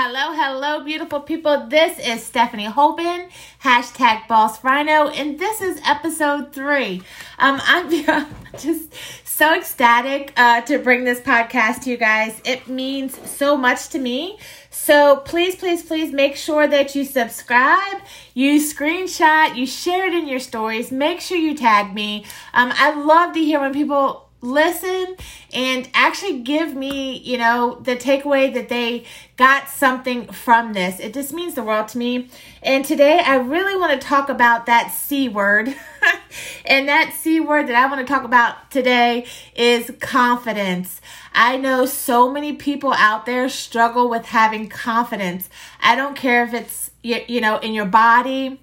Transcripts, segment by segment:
Hello, hello, beautiful people. This is Stephanie Holben, hashtag Boss Rhino, and this is episode three. Um, I'm just so ecstatic uh, to bring this podcast to you guys. It means so much to me. So please, please, please make sure that you subscribe, you screenshot, you share it in your stories. Make sure you tag me. Um, I love to hear when people listen and actually give me, you know, the takeaway that they got something from this. It just means the world to me. And today I really want to talk about that C word. and that C word that I want to talk about today is confidence. I know so many people out there struggle with having confidence. I don't care if it's, you, you know, in your body,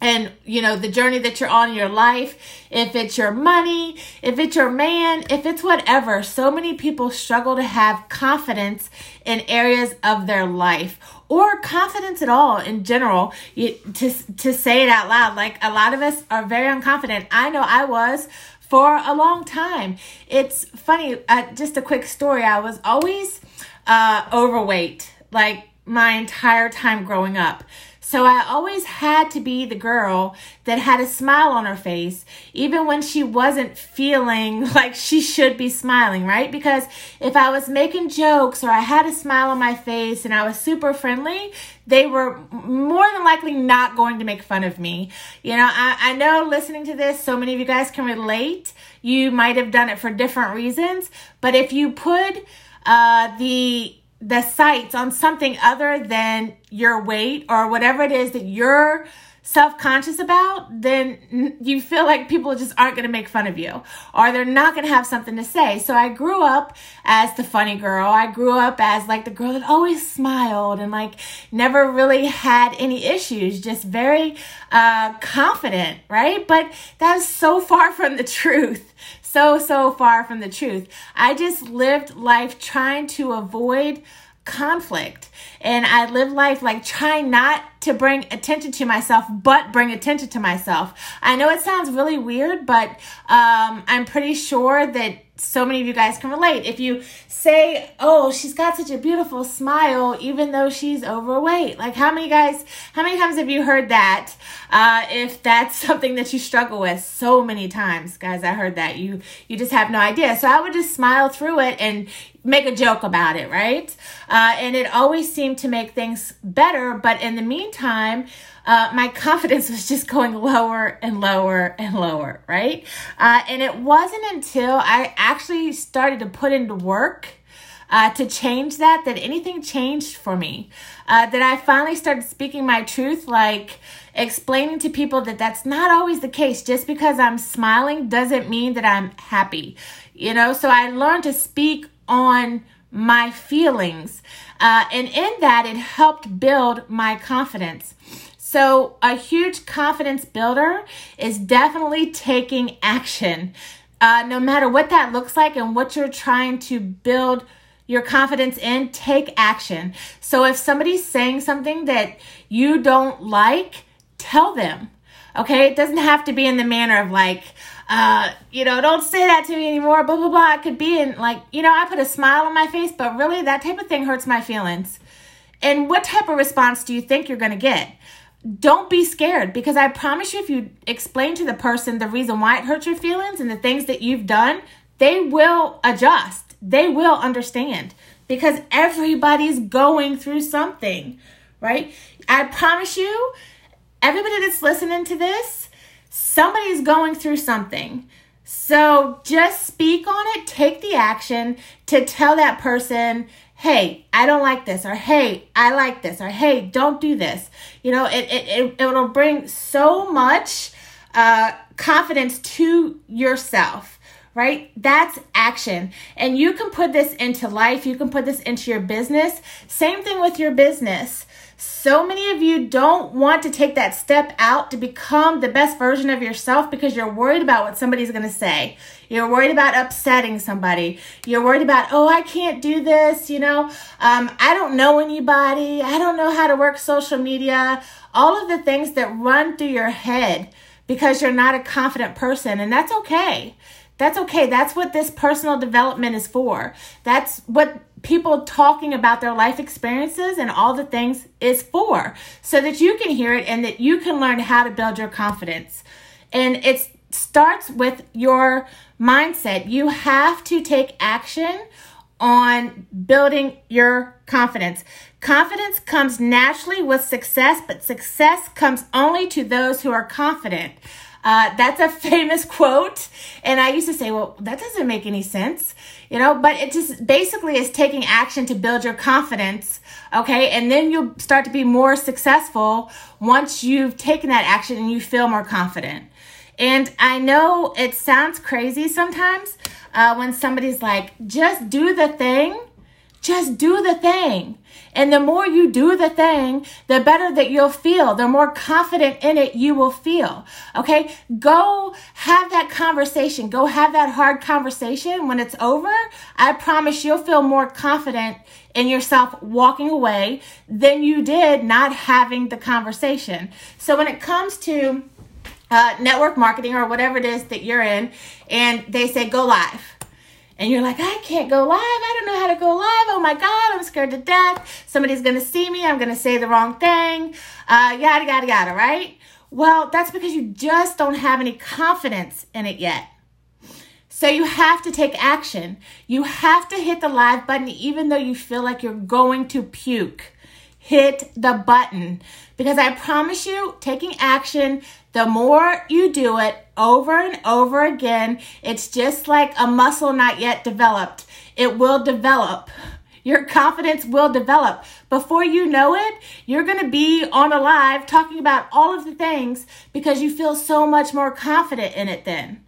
and you know the journey that you're on in your life if it's your money if it's your man if it's whatever so many people struggle to have confidence in areas of their life or confidence at all in general. You, to to say it out loud like a lot of us are very unconfident. I know i was for a long time. It's funny uh, just a quick story. I was always uh, overweight like my entire time growing up so I always had to be the girl that had a smile on her face, even when she wasn't feeling like she should be smiling, right? Because if I was making jokes or I had a smile on my face and I was super friendly, they were more than likely not going to make fun of me. You know, I, I know listening to this, so many of you guys can relate. You might have done it for different reasons, but if you put uh, the the sights on something other than your weight or whatever it is that you're self conscious about, then you feel like people just aren't going to make fun of you or they're not going to have something to say. So I grew up as the funny girl. I grew up as like the girl that always smiled and like never really had any issues, just very uh, confident, right? But that's so far from the truth. So, so far from the truth. I just lived life trying to avoid conflict and I live life like trying not to bring attention to myself, but bring attention to myself. I know it sounds really weird, but um, I'm pretty sure that so many of you guys can relate. If you say, "Oh, she's got such a beautiful smile," even though she's overweight, like how many guys, how many times have you heard that? Uh, if that's something that you struggle with, so many times, guys, I heard that you you just have no idea. So I would just smile through it and make a joke about it, right? Uh, and it always seemed to make things better. But in the meantime, uh, my confidence was just going lower and lower and lower, right? Uh, and it wasn't until I actually started to put into work uh, to change that that anything changed for me. Uh, that I finally started speaking my truth, like explaining to people that that's not always the case. Just because I'm smiling doesn't mean that I'm happy, you know? So I learned to speak on my feelings. Uh, and in that, it helped build my confidence. So, a huge confidence builder is definitely taking action. Uh, no matter what that looks like and what you're trying to build your confidence in, take action. So, if somebody's saying something that you don't like, tell them. Okay, it doesn't have to be in the manner of like, uh, you know, don't say that to me anymore, blah, blah, blah. It could be in like, you know, I put a smile on my face, but really that type of thing hurts my feelings. And what type of response do you think you're going to get? Don't be scared because I promise you, if you explain to the person the reason why it hurts your feelings and the things that you've done, they will adjust. They will understand because everybody's going through something, right? I promise you, everybody that's listening to this, somebody's going through something. So just speak on it, take the action to tell that person, hey, I don't like this, or hey, I like this, or hey, don't do this. You know, it, it, it, it'll bring so much uh, confidence to yourself right? That's action. And you can put this into life, you can put this into your business. Same thing with your business. So many of you don't want to take that step out to become the best version of yourself because you're worried about what somebody's going to say. You're worried about upsetting somebody. You're worried about, oh, I can't do this. You know, um, I don't know anybody. I don't know how to work social media. All of the things that run through your head because you're not a confident person. And that's okay. That's okay. That's what this personal development is for. That's what people talking about their life experiences and all the things is for so that you can hear it and that you can learn how to build your confidence. And it starts with your mindset. You have to take action on building your confidence. Confidence comes naturally with success, but success comes only to those who are confident. Uh, that's a famous quote. And I used to say, well, that doesn't make any sense, you know, but it just basically is taking action to build your confidence. Okay. And then you'll start to be more successful once you've taken that action and you feel more confident. And I know it sounds crazy sometimes, uh, when somebody's like, just do the thing, just do the thing. And the more you do the thing, the better that you'll feel. The more confident in it you will feel. Okay. Go have that conversation. Go have that hard conversation. When it's over, I promise you'll feel more confident in yourself walking away than you did not having the conversation. So when it comes to uh, network marketing or whatever it is that you're in, and they say go live. And you're like, I can't go live. I don't know how to go live. Oh my God, I'm scared to death. Somebody's going to see me. I'm going to say the wrong thing. Uh, yada, yada, yada, right? Well, that's because you just don't have any confidence in it yet. So you have to take action. You have to hit the live button even though you feel like you're going to puke. Hit the button because I promise you, taking action the more you do it over and over again, it's just like a muscle not yet developed. It will develop. Your confidence will develop. Before you know it, you're going to be on a live talking about all of the things because you feel so much more confident in it then.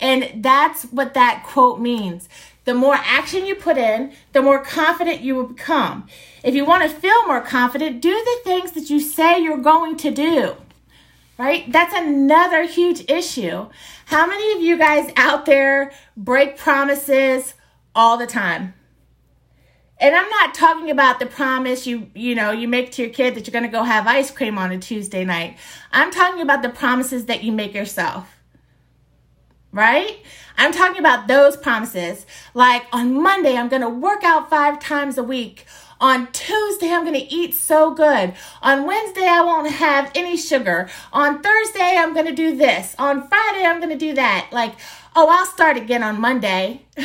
And that's what that quote means. The more action you put in, the more confident you will become. If you want to feel more confident, do the things that you say you're going to do right? That's another huge issue. How many of you guys out there break promises all the time? And I'm not talking about the promise you you know you make to your kid that you're going to go have ice cream on a Tuesday night. I'm talking about the promises that you make yourself. Right? I'm talking about those promises. Like on Monday I'm going to work out 5 times a week on Tuesday, I'm going to eat so good. On Wednesday, I won't have any sugar. On Thursday, I'm going to do this. On Friday, I'm going to do that. Like, oh, I'll start again on Monday.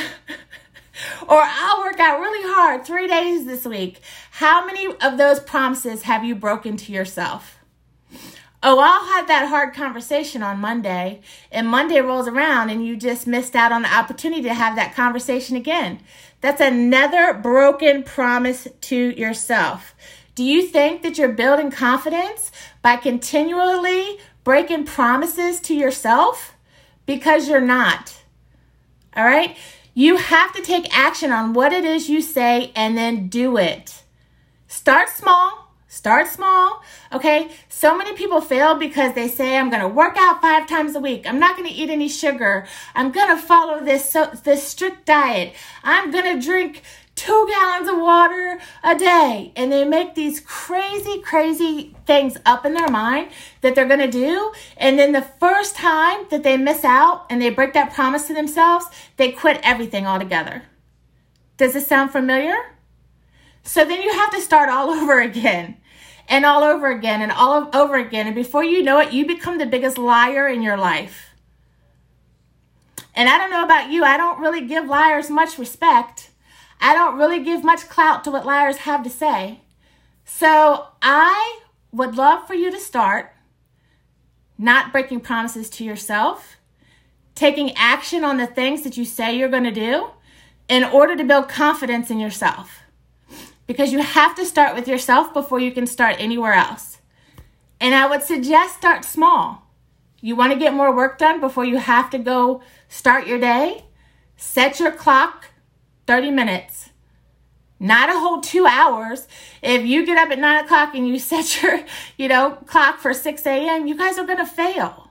or I'll work out really hard three days this week. How many of those promises have you broken to yourself? Oh, I'll have that hard conversation on Monday, and Monday rolls around and you just missed out on the opportunity to have that conversation again. That's another broken promise to yourself. Do you think that you're building confidence by continually breaking promises to yourself? Because you're not. All right? You have to take action on what it is you say and then do it. Start small Start small, okay? So many people fail because they say, I'm gonna work out five times a week. I'm not gonna eat any sugar. I'm gonna follow this, so, this strict diet. I'm gonna drink two gallons of water a day. And they make these crazy, crazy things up in their mind that they're gonna do. And then the first time that they miss out and they break that promise to themselves, they quit everything altogether. Does this sound familiar? So then you have to start all over again and all over again and all over again. And before you know it, you become the biggest liar in your life. And I don't know about you, I don't really give liars much respect. I don't really give much clout to what liars have to say. So I would love for you to start not breaking promises to yourself, taking action on the things that you say you're going to do in order to build confidence in yourself because you have to start with yourself before you can start anywhere else. And I would suggest start small. You want to get more work done before you have to go start your day? Set your clock 30 minutes, not a whole two hours. If you get up at nine o'clock and you set your, you know, clock for 6 a.m., you guys are going to fail.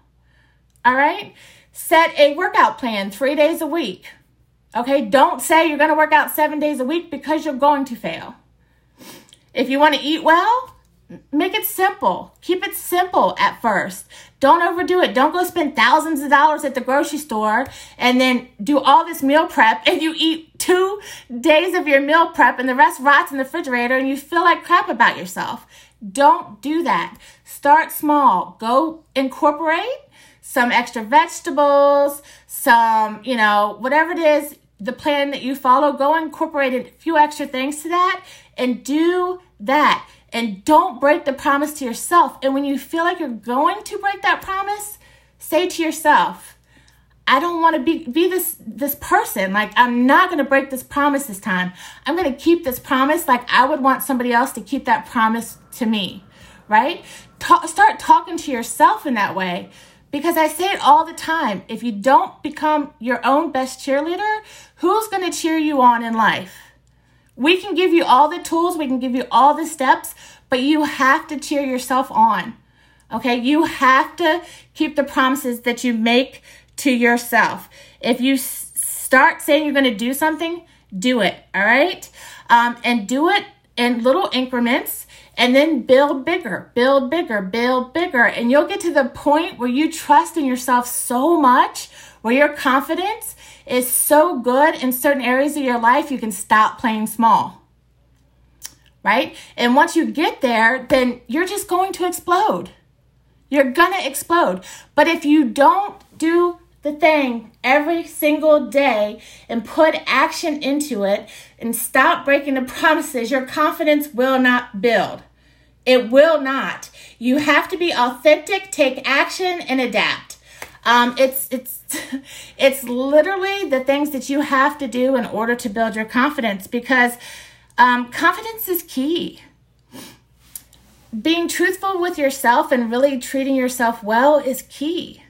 All right? Set a workout plan three days a week. Okay? Don't say you're going to work out seven days a week because you're going to fail. If you want to eat well, make it simple. Keep it simple at first. Don't overdo it. Don't go spend thousands of dollars at the grocery store and then do all this meal prep and you eat two days of your meal prep and the rest rots in the refrigerator and you feel like crap about yourself. Don't do that. Start small. Go incorporate some extra vegetables, some, you know, whatever it is, the plan that you follow, go incorporate a few extra things to that and do that and don't break the promise to yourself. And when you feel like you're going to break that promise, say to yourself, I don't want to be, be this this person. Like I'm not going to break this promise this time. I'm going to keep this promise like I would want somebody else to keep that promise to me. Right? Ta- start talking to yourself in that way because I say it all the time. If you don't become your own best cheerleader, who's going to cheer you on in life? We can give you all the tools, we can give you all the steps, but you have to cheer yourself on. Okay? You have to keep the promises that you make to yourself. If you s- start saying you're going to do something, do it. All right? Um, and do it in little increments and then build bigger, build bigger, build bigger. And you'll get to the point where you trust in yourself so much, where your confidence is so good in certain areas of your life, you can stop playing small. Right? And once you get there, then you're just going to explode. You're gonna explode. But if you don't do the thing every single day and put action into it and stop breaking the promises, your confidence will not build. It will not. You have to be authentic, take action, and adapt. Um, it's it's it's literally the things that you have to do in order to build your confidence because um, confidence is key. Being truthful with yourself and really treating yourself well is key.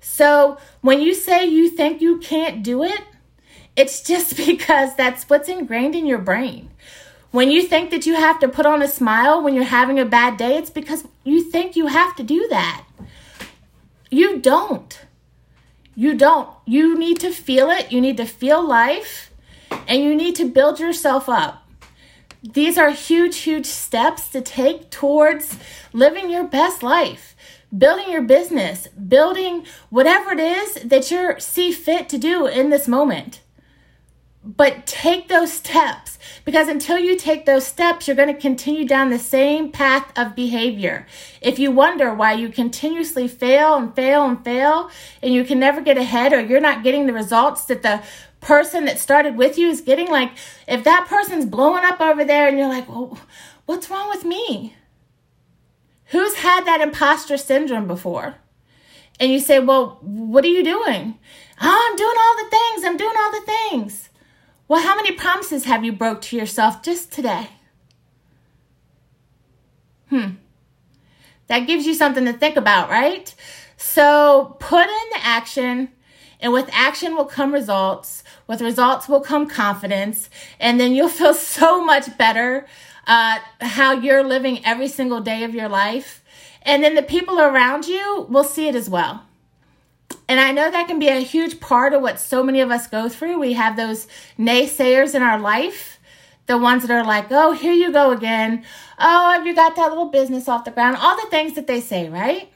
So when you say you think you can't do it, it's just because that's what's ingrained in your brain. When you think that you have to put on a smile when you're having a bad day, it's because you think you have to do that. You don't. You don't. You need to feel it. You need to feel life and you need to build yourself up. These are huge, huge steps to take towards living your best life, building your business, building whatever it is that you see fit to do in this moment. But take those steps because until you take those steps, you're going to continue down the same path of behavior. If you wonder why you continuously fail and fail and fail and you can never get ahead or you're not getting the results that the person that started with you is getting, like if that person's blowing up over there and you're like, well, what's wrong with me? Who's had that imposter syndrome before? And you say, well, what are you doing? Oh, I'm doing all the things. I'm doing all the things. Well, how many promises have you broke to yourself just today? Hmm. That gives you something to think about, right? So put in the action, and with action will come results. With results will come confidence, and then you'll feel so much better uh, how you're living every single day of your life. And then the people around you will see it as well. And I know that can be a huge part of what so many of us go through. We have those naysayers in our life, the ones that are like, oh, here you go again. Oh, have you got that little business off the ground? All the things that they say, right?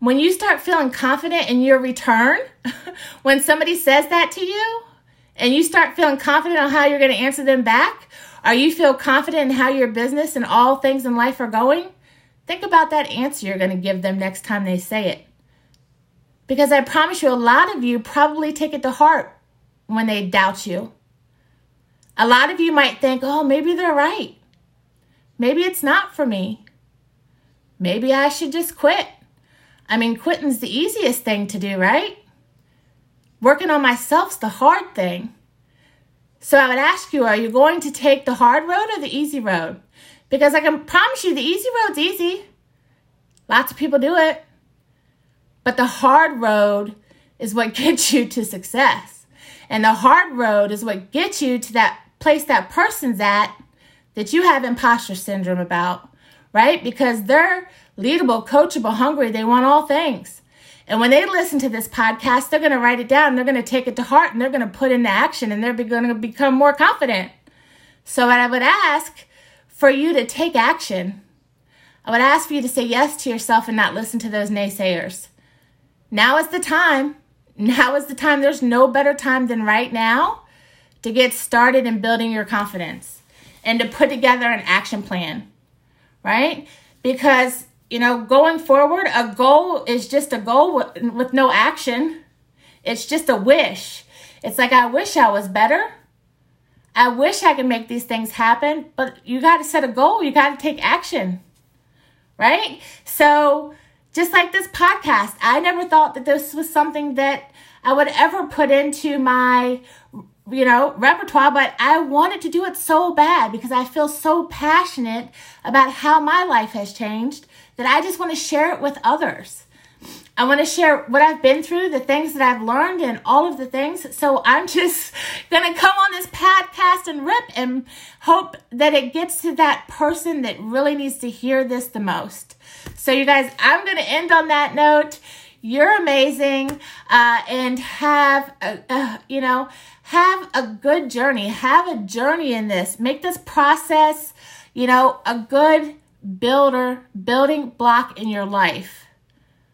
When you start feeling confident in your return, when somebody says that to you, and you start feeling confident on how you're going to answer them back, or you feel confident in how your business and all things in life are going, think about that answer you're going to give them next time they say it. Because I promise you, a lot of you probably take it to heart when they doubt you. A lot of you might think, oh, maybe they're right. Maybe it's not for me. Maybe I should just quit. I mean, quitting's the easiest thing to do, right? Working on myself's the hard thing. So I would ask you, are you going to take the hard road or the easy road? Because I can promise you the easy road's easy. Lots of people do it. But the hard road is what gets you to success. And the hard road is what gets you to that place that person's at that you have imposter syndrome about, right? Because they're leadable, coachable, hungry. They want all things. And when they listen to this podcast, they're going to write it down. They're going to take it to heart and they're going to put into action and they're going to become more confident. So, what I would ask for you to take action I would ask for you to say yes to yourself and not listen to those naysayers. Now is the time. Now is the time. There's no better time than right now to get started in building your confidence and to put together an action plan, right? Because, you know, going forward, a goal is just a goal with, no action. It's just a wish. It's like, I wish I was better. I wish I could make these things happen, but you got to set a goal. You got to take action, right? So, just like this podcast, I never thought that this was something that I would ever put into my you know, repertoire, but I wanted to do it so bad because I feel so passionate about how my life has changed that I just want to share it with others. I want to share what I've been through, the things that I've learned, and all of the things. So I'm just going to come on this podcast and rip and hope that it gets to that person that really needs to hear this the most. So, you guys, I'm going to end on that note. You're amazing uh, and have, a, uh, you know, have a good journey. Have a journey in this. Make this process, you know, a good builder, building block in your life.